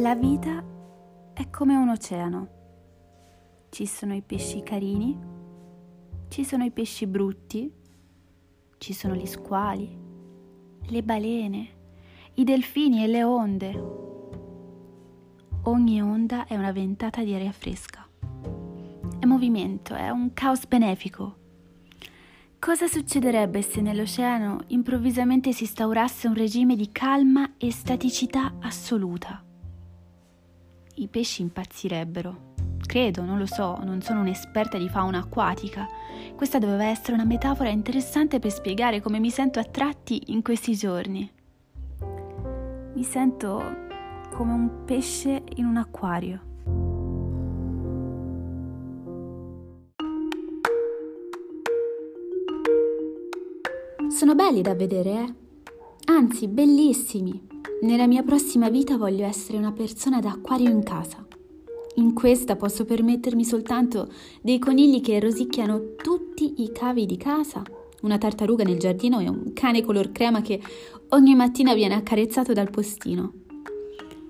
La vita è come un oceano. Ci sono i pesci carini, ci sono i pesci brutti, ci sono gli squali, le balene, i delfini e le onde. Ogni onda è una ventata di aria fresca. È movimento, è un caos benefico. Cosa succederebbe se nell'oceano improvvisamente si instaurasse un regime di calma e staticità assoluta? I pesci impazzirebbero. Credo, non lo so, non sono un'esperta di fauna acquatica. Questa doveva essere una metafora interessante per spiegare come mi sento a tratti in questi giorni. Mi sento come un pesce in un acquario. Sono belli da vedere, eh? Anzi, bellissimi. Nella mia prossima vita voglio essere una persona d'acquario in casa. In questa posso permettermi soltanto dei conigli che rosicchiano tutti i cavi di casa, una tartaruga nel giardino e un cane color crema che ogni mattina viene accarezzato dal postino.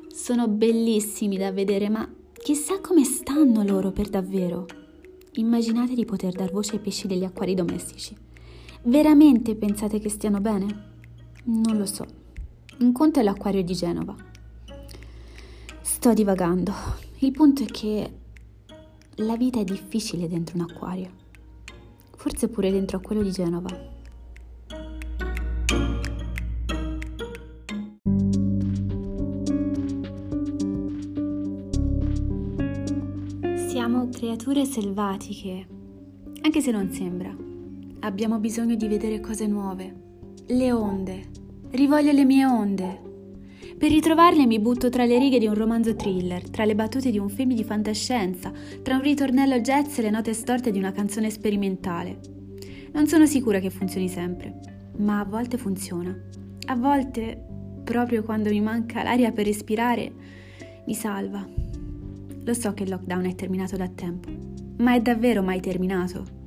Sono bellissimi da vedere, ma chissà come stanno loro per davvero. Immaginate di poter dar voce ai pesci degli acquari domestici. Veramente pensate che stiano bene? Non lo so. Un conto è l'acquario di Genova. Sto divagando. Il punto è che la vita è difficile dentro un acquario. Forse pure dentro a quello di Genova. Siamo creature selvatiche, anche se non sembra. Abbiamo bisogno di vedere cose nuove, le onde, Rivoglio le mie onde. Per ritrovarle mi butto tra le righe di un romanzo thriller, tra le battute di un film di fantascienza, tra un ritornello jazz e le note storte di una canzone sperimentale. Non sono sicura che funzioni sempre, ma a volte funziona. A volte, proprio quando mi manca l'aria per respirare, mi salva. Lo so che il lockdown è terminato da tempo, ma è davvero mai terminato?